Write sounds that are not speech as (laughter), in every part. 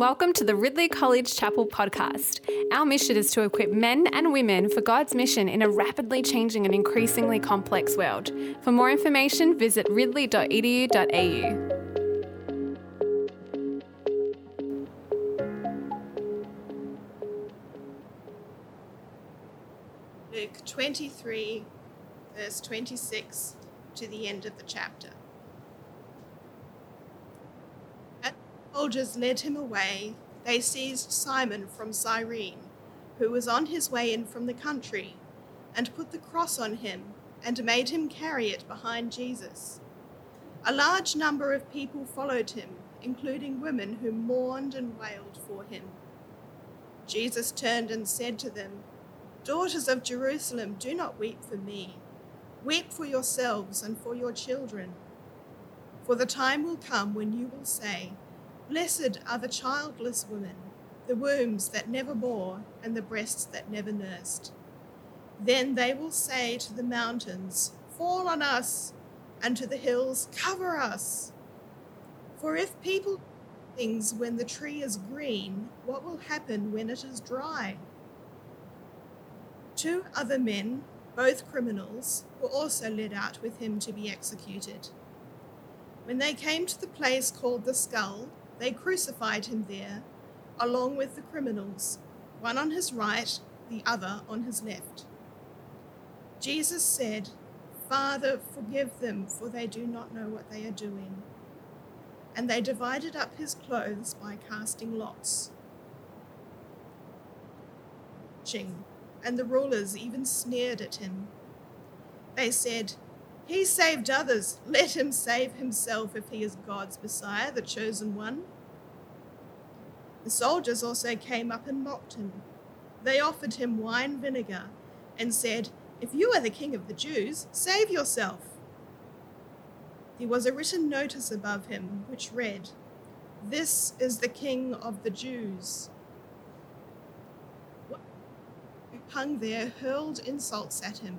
Welcome to the Ridley College Chapel podcast. Our mission is to equip men and women for God's mission in a rapidly changing and increasingly complex world. For more information, visit ridley.edu.au. Luke 23, verse 26 to the end of the chapter. As the soldiers led him away, they seized Simon from Cyrene, who was on his way in from the country, and put the cross on him and made him carry it behind Jesus. A large number of people followed him, including women who mourned and wailed for him. Jesus turned and said to them, Daughters of Jerusalem, do not weep for me. Weep for yourselves and for your children. For the time will come when you will say, Blessed are the childless women, the wombs that never bore, and the breasts that never nursed. Then they will say to the mountains, Fall on us, and to the hills, Cover us. For if people things when the tree is green, what will happen when it is dry? Two other men, both criminals, were also led out with him to be executed. When they came to the place called the skull, they crucified him there, along with the criminals, one on his right, the other on his left. Jesus said, Father, forgive them, for they do not know what they are doing. And they divided up his clothes by casting lots. Ching and the rulers even sneered at him. They said, He saved others, (laughs) let him save himself if he is God's Messiah, the chosen one. The soldiers also came up and mocked him. They offered him wine vinegar and said, If you are the king of the Jews, save yourself. There was a written notice above him which read, This is the king of the Jews. What hung there hurled insults at him.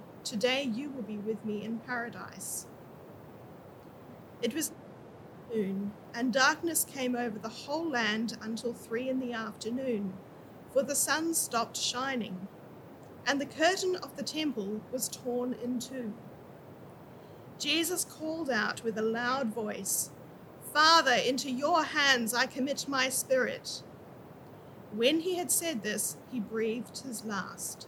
today you will be with me in paradise. It was noon, and darkness came over the whole land until three in the afternoon, for the sun stopped shining, and the curtain of the temple was torn in two. Jesus called out with a loud voice, Father, into your hands I commit my spirit. When he had said this, he breathed his last.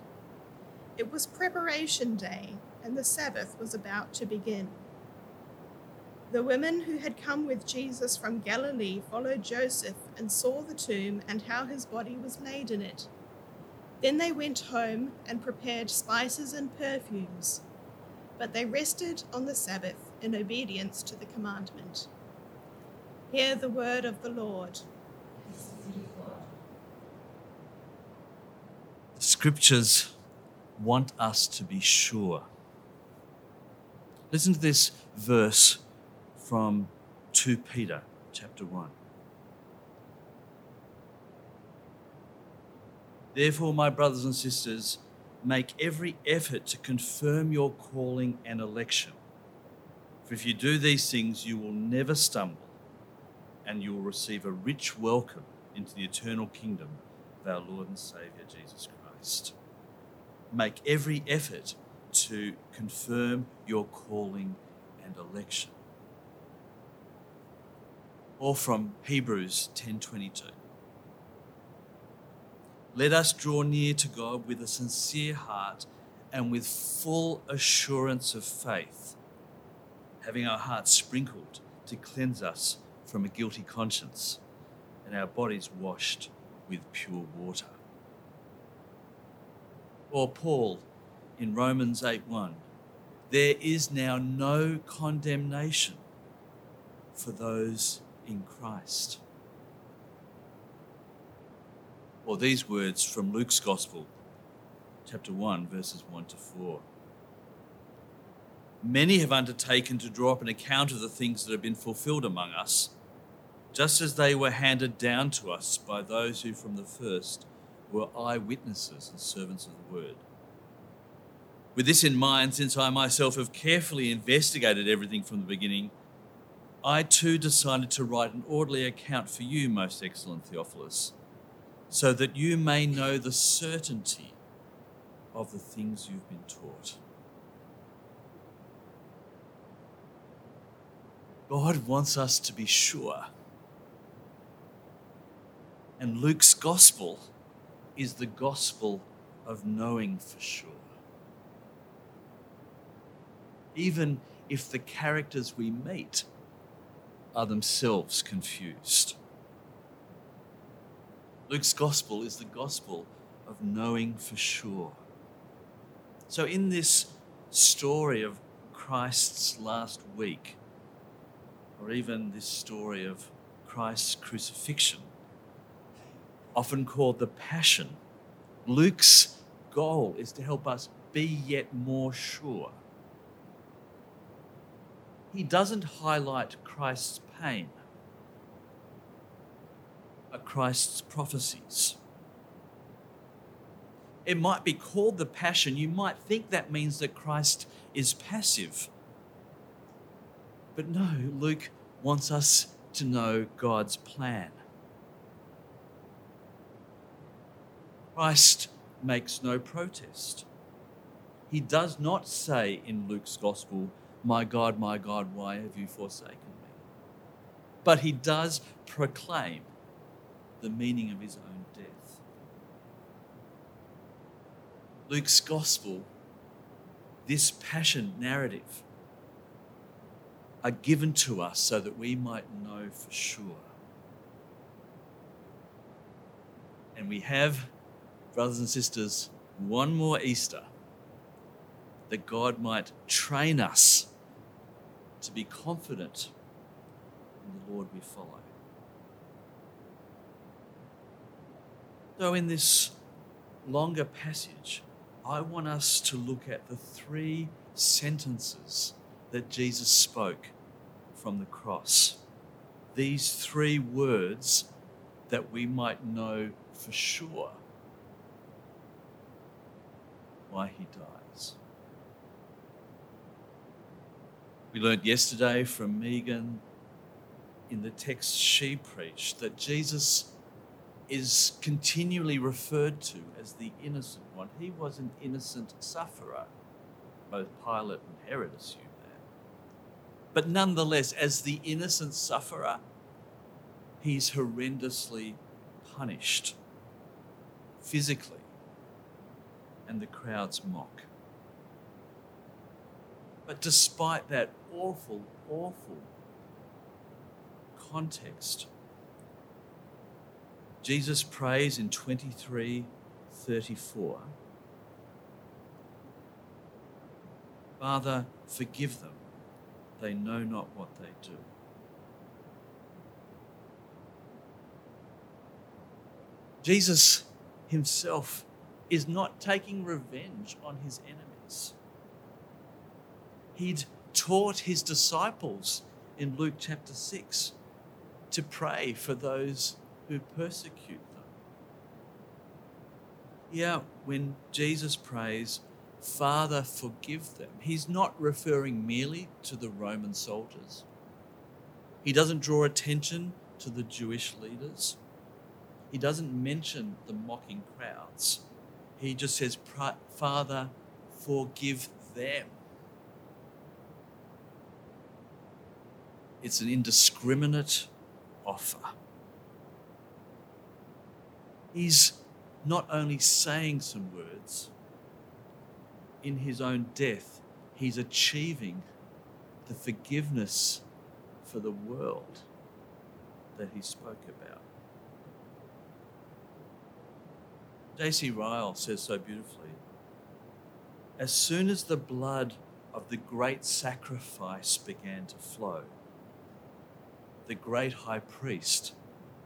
It was preparation day, and the Sabbath was about to begin. The women who had come with Jesus from Galilee followed Joseph and saw the tomb and how his body was laid in it. Then they went home and prepared spices and perfumes, but they rested on the Sabbath in obedience to the commandment. Hear the word of the Lord. scriptures want us to be sure. Listen to this verse from 2 Peter chapter 1. Therefore, my brothers and sisters, make every effort to confirm your calling and election. For if you do these things, you will never stumble, and you will receive a rich welcome into the eternal kingdom of our Lord and Saviour Jesus Christ. Make every effort to confirm your calling and election. Or from Hebrews 10:22. Let us draw near to God with a sincere heart and with full assurance of faith, having our hearts sprinkled to cleanse us from a guilty conscience and our bodies washed with pure water. Or Paul in Romans 8:1, there is now no condemnation for those in Christ or these words from Luke's Gospel, chapter 1, verses 1 to 4. Many have undertaken to draw up an account of the things that have been fulfilled among us, just as they were handed down to us by those who from the first were eyewitnesses and servants of the word. With this in mind, since I myself have carefully investigated everything from the beginning, I too decided to write an orderly account for you, most excellent Theophilus so that you may know the certainty of the things you've been taught. God wants us to be sure. And Luke's gospel is the gospel of knowing for sure. Even if the characters we meet are themselves confused. Luke's gospel is the gospel of knowing for sure. So, in this story of Christ's last week, or even this story of Christ's crucifixion, often called the Passion, Luke's goal is to help us be yet more sure. He doesn't highlight Christ's pain are Christ's prophecies. It might be called the passion. You might think that means that Christ is passive. But no, Luke wants us to know God's plan. Christ makes no protest. He does not say in Luke's gospel, My God, my God, why have you forsaken me? But he does proclaim the meaning of his own death. Luke's gospel, this passion narrative, are given to us so that we might know for sure. And we have, brothers and sisters, one more Easter that God might train us to be confident in the Lord we follow. So, in this longer passage, I want us to look at the three sentences that Jesus spoke from the cross. These three words that we might know for sure why he dies. We learned yesterday from Megan in the text she preached that Jesus is continually referred to as the innocent one. He was an innocent sufferer. Both Pilate and Herod assumed that. But nonetheless, as the innocent sufferer, he's horrendously punished physically, and the crowds mock. But despite that awful, awful context, Jesus prays in 23 34 Father, forgive them. They know not what they do. Jesus himself is not taking revenge on his enemies. He'd taught his disciples in Luke chapter 6 to pray for those who persecute them. Yeah, when Jesus prays, Father, forgive them, he's not referring merely to the Roman soldiers. He doesn't draw attention to the Jewish leaders. He doesn't mention the mocking crowds. He just says, Father, forgive them. It's an indiscriminate offer. He's not only saying some words, in his own death, he's achieving the forgiveness for the world that he spoke about. J.C. Ryle says so beautifully As soon as the blood of the great sacrifice began to flow, the great high priest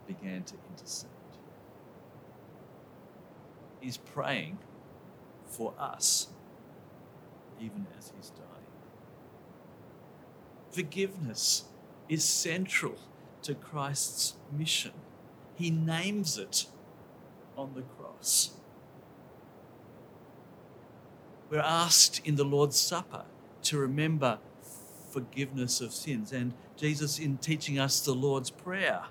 began to intercede. He's praying for us, even as he's dying. Forgiveness is central to Christ's mission. He names it on the We're asked in the Lord's Supper to remember forgiveness of sins. And Jesus, in teaching us the Lord's Prayer,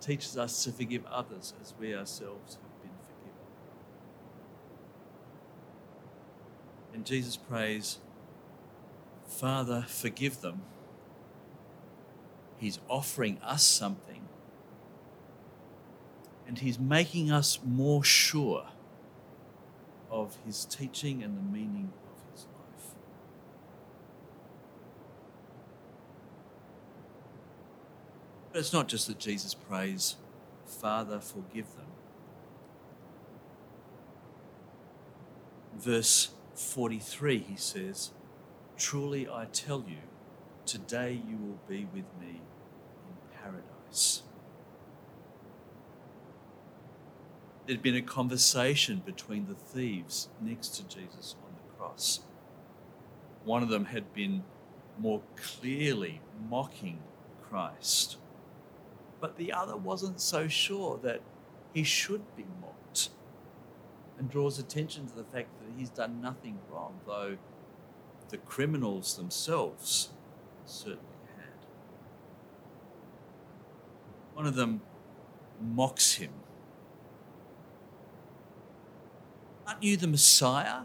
teaches us to forgive others as we ourselves have been forgiven. And Jesus prays, Father, forgive them. He's offering us something. And he's making us more sure of his teaching and the meaning of His life. But it's not just that Jesus prays, Father, forgive them. Verse 43, he says, Truly I tell you, today you will be with me in paradise. There'd been a conversation between the thieves next to Jesus on the cross. One of them had been more clearly mocking Christ but the other wasn't so sure that he should be mocked and draws attention to the fact that he's done nothing wrong, though the criminals themselves certainly had. One of them mocks him. Aren't you the Messiah?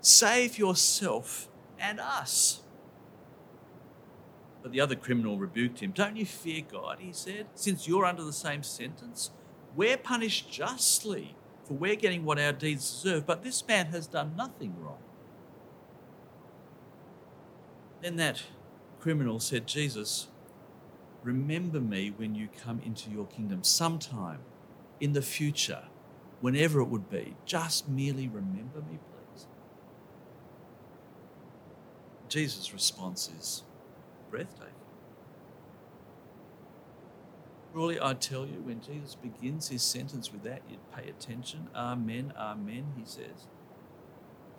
Save yourself and us. But the other criminal rebuked him. Don't you fear God, he said, since you're under the same sentence? We're punished justly, for we're getting what our deeds deserve, but this man has done nothing wrong. Then that criminal said, Jesus, remember me when you come into your kingdom sometime in the future, whenever it would be. Just merely remember me, please. Jesus' response is, breathtaking. Truly, I tell you, when Jesus begins his sentence with that, you'd pay attention. Amen, amen, he says.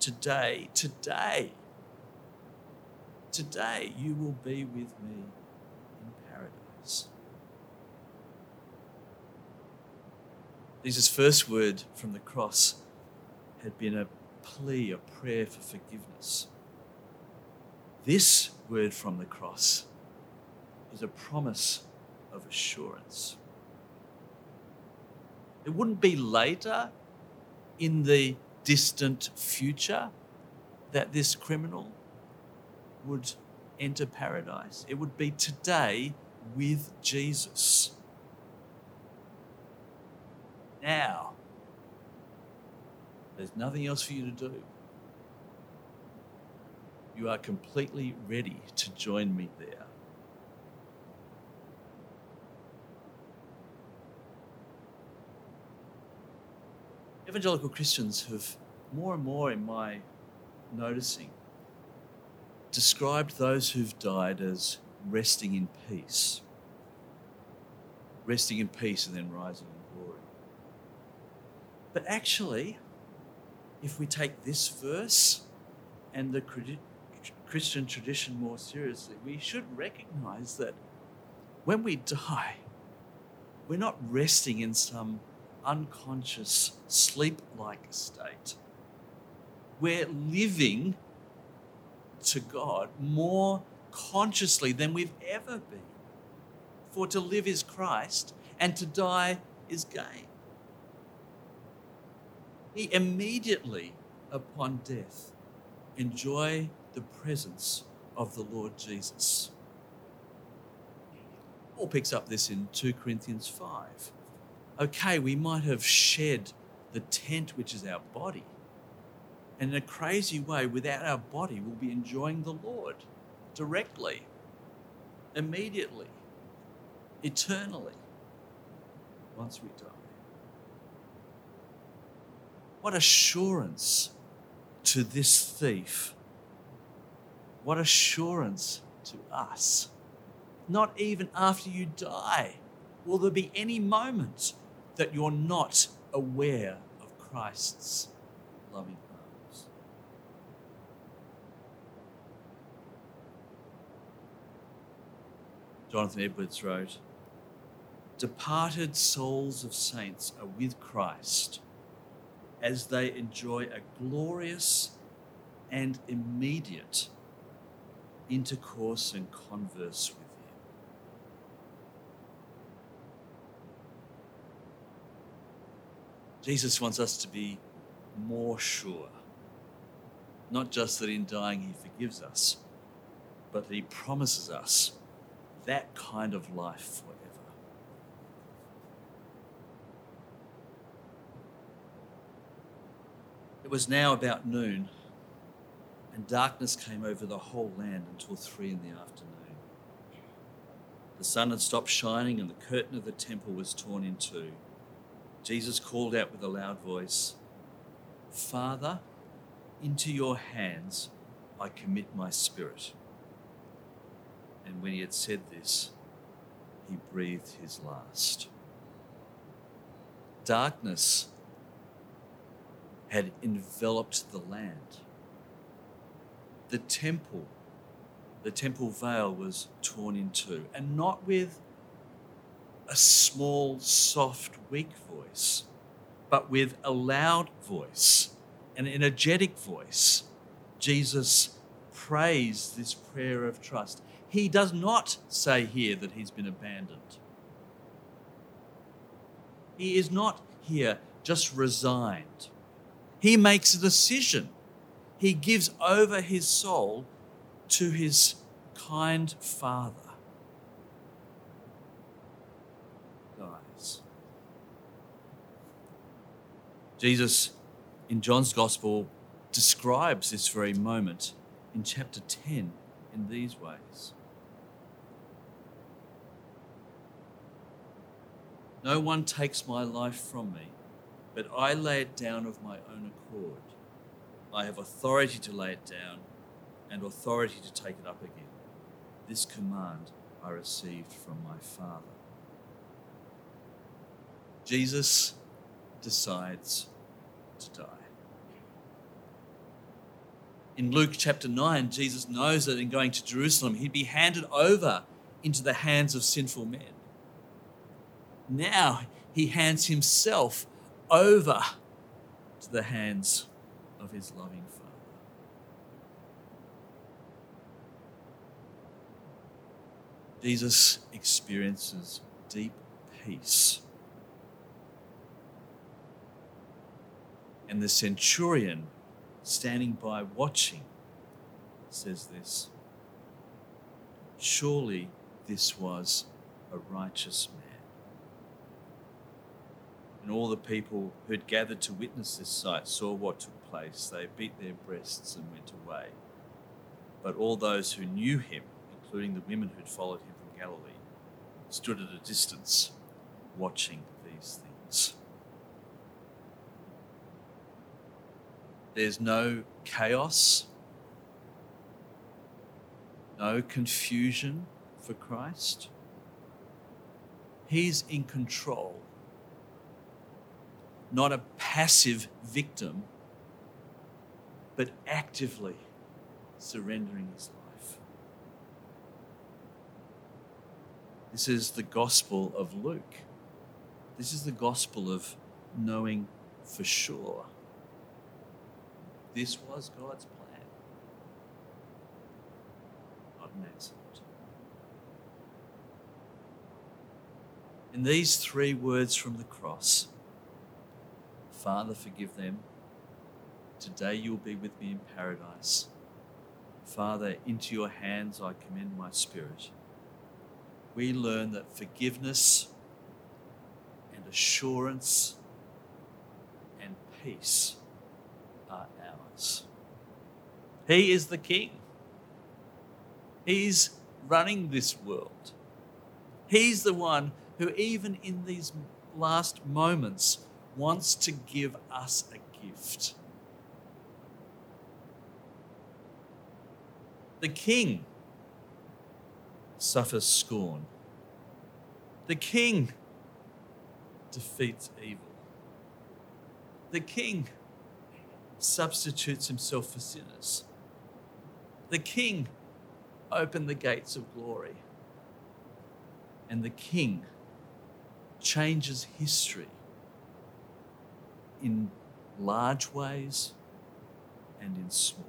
Today, today, today you will be with me in paradise. Jesus' first word from the cross had been a plea, a prayer for forgiveness. This word from the cross is a promise of assurance. It wouldn't be later in the distant future that this criminal would enter paradise. It would be today with Jesus. Now, there's nothing else for you to do you are completely ready to join me there. Evangelical Christians have more and more, in my noticing, described those who've died as resting in peace. Resting in peace and then rising. But actually, if we take this verse and the Christian tradition more seriously, we should recognize that when we die, we're not resting in some unconscious, sleep like state. We're living to God more consciously than we've ever been. For to live is Christ and to die is gain. He immediately upon death enjoy the presence of the Lord Jesus. Paul picks up this in 2 Corinthians 5. Okay, we might have shed the tent, which is our body. And in a crazy way, without our body, we'll be enjoying the Lord directly, immediately, eternally, once we die. What assurance to this thief. What assurance to us. Not even after you die will there be any moment that you're not aware of Christ's loving arms. Jonathan Edwards wrote Departed souls of saints are with Christ as they enjoy a glorious and immediate intercourse and converse with Him. Jesus wants us to be more sure, not just that in dying He forgives us, but that He promises us that kind of life forever. It was now about noon, and darkness came over the whole land until three in the afternoon. The sun had stopped shining, and the curtain of the temple was torn in two. Jesus called out with a loud voice, Father, into your hands I commit my spirit. And when he had said this, he breathed his last. Darkness had enveloped the land. The temple, the temple veil was torn in two, and not with a small, soft, weak voice, but with a loud voice, an energetic voice. Jesus prays this prayer of trust. He does not say here that he's been abandoned. He is not here just resigned he makes a decision. He gives over his soul to his kind Father. Guys. Jesus in John's Gospel describes this very moment in chapter 10 in these ways. No one takes my life from me but I lay it down of my own accord. I have authority to lay it down and authority to take it up again. This command I received from my Father. Jesus decides to die. In Luke chapter 9, Jesus knows that in going to Jerusalem, he'd be handed over into the hands of sinful men. Now he hands himself over to the hands of his loving Father. Jesus experiences deep peace. And the centurion standing by watching says this Surely this was a righteous man and all the people who had gathered to witness this sight saw what took place. They beat their breasts and went away. But all those who knew him, including the women who had followed him from Galilee, stood at a distance watching these things. There's no chaos, no confusion for Christ. He's in control not a passive victim, but actively surrendering his life. This is the gospel of Luke. This is the gospel of knowing for sure this was God's plan, not an accident. In these three words from the cross, Father, forgive them. Today you'll be with me in paradise. Father, into your hands I commend my spirit. We learn that forgiveness and assurance and peace are ours. He is the King. He's running this world. He's the one who, even in these last moments, wants to give us a gift. The king suffers scorn. The king defeats evil. The king substitutes himself for sinners. The king opened the gates of glory. And the king changes history in large ways and in small.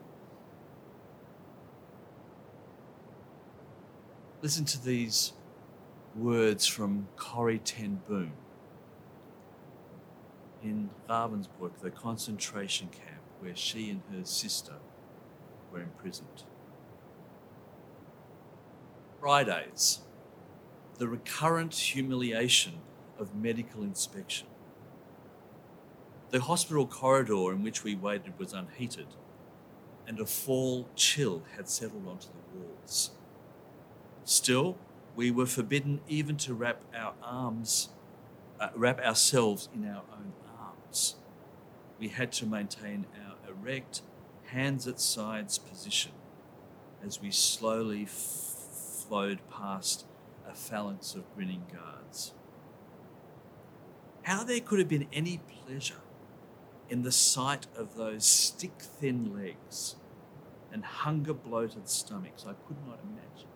Listen to these words from Corrie Ten Boom in Ravensbrück, the concentration camp where she and her sister were imprisoned. Fridays, the recurrent humiliation of medical inspection. The hospital corridor in which we waited was unheated, and a fall chill had settled onto the walls. Still, we were forbidden even to wrap our arms, uh, wrap ourselves in our own arms. We had to maintain our erect, hands at sides position as we slowly f- flowed past a phalanx of grinning guards. How there could have been any pleasure in the sight of those stick thin legs and hunger bloated stomachs, I could not imagine.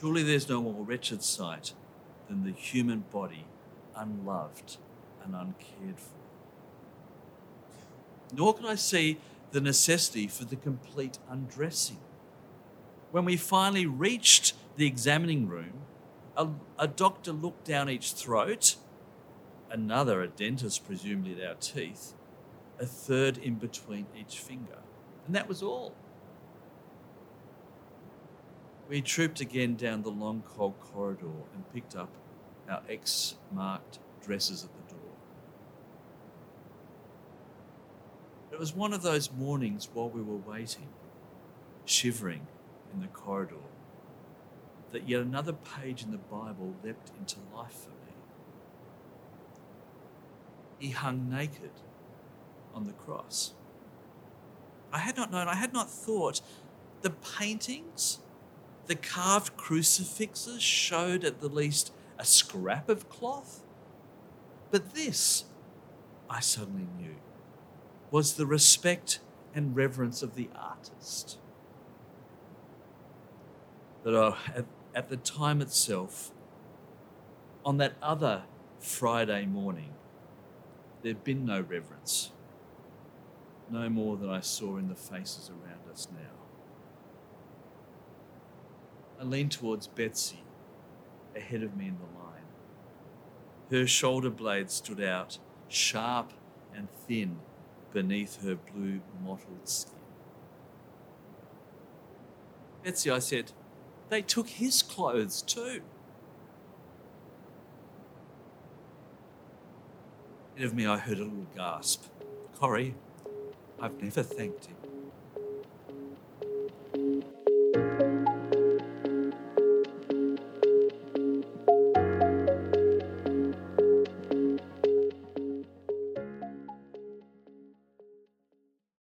Surely there's no more wretched sight than the human body unloved and uncared for. Nor can I see the necessity for the complete undressing. When we finally reached the examining room, a, a doctor looked down each throat, another, a dentist, presumably at our teeth, a third in between each finger. And that was all. We trooped again down the long, cold corridor and picked up our X marked dresses at the door. It was one of those mornings while we were waiting, shivering in the corridor, that yet another page in the Bible leapt into life for me. He hung naked on the cross. I had not known, I had not thought the paintings the carved crucifixes showed at the least a scrap of cloth. But this, I suddenly knew, was the respect and reverence of the artist. That oh, at, at the time itself, on that other Friday morning, there'd been no reverence, no more than I saw in the faces around us now. I leaned towards Betsy, ahead of me in the line. Her shoulder blades stood out, sharp and thin, beneath her blue mottled skin. Betsy, I said, they took his clothes too. Ahead of me, I heard a little gasp. Corrie, I've never thanked him.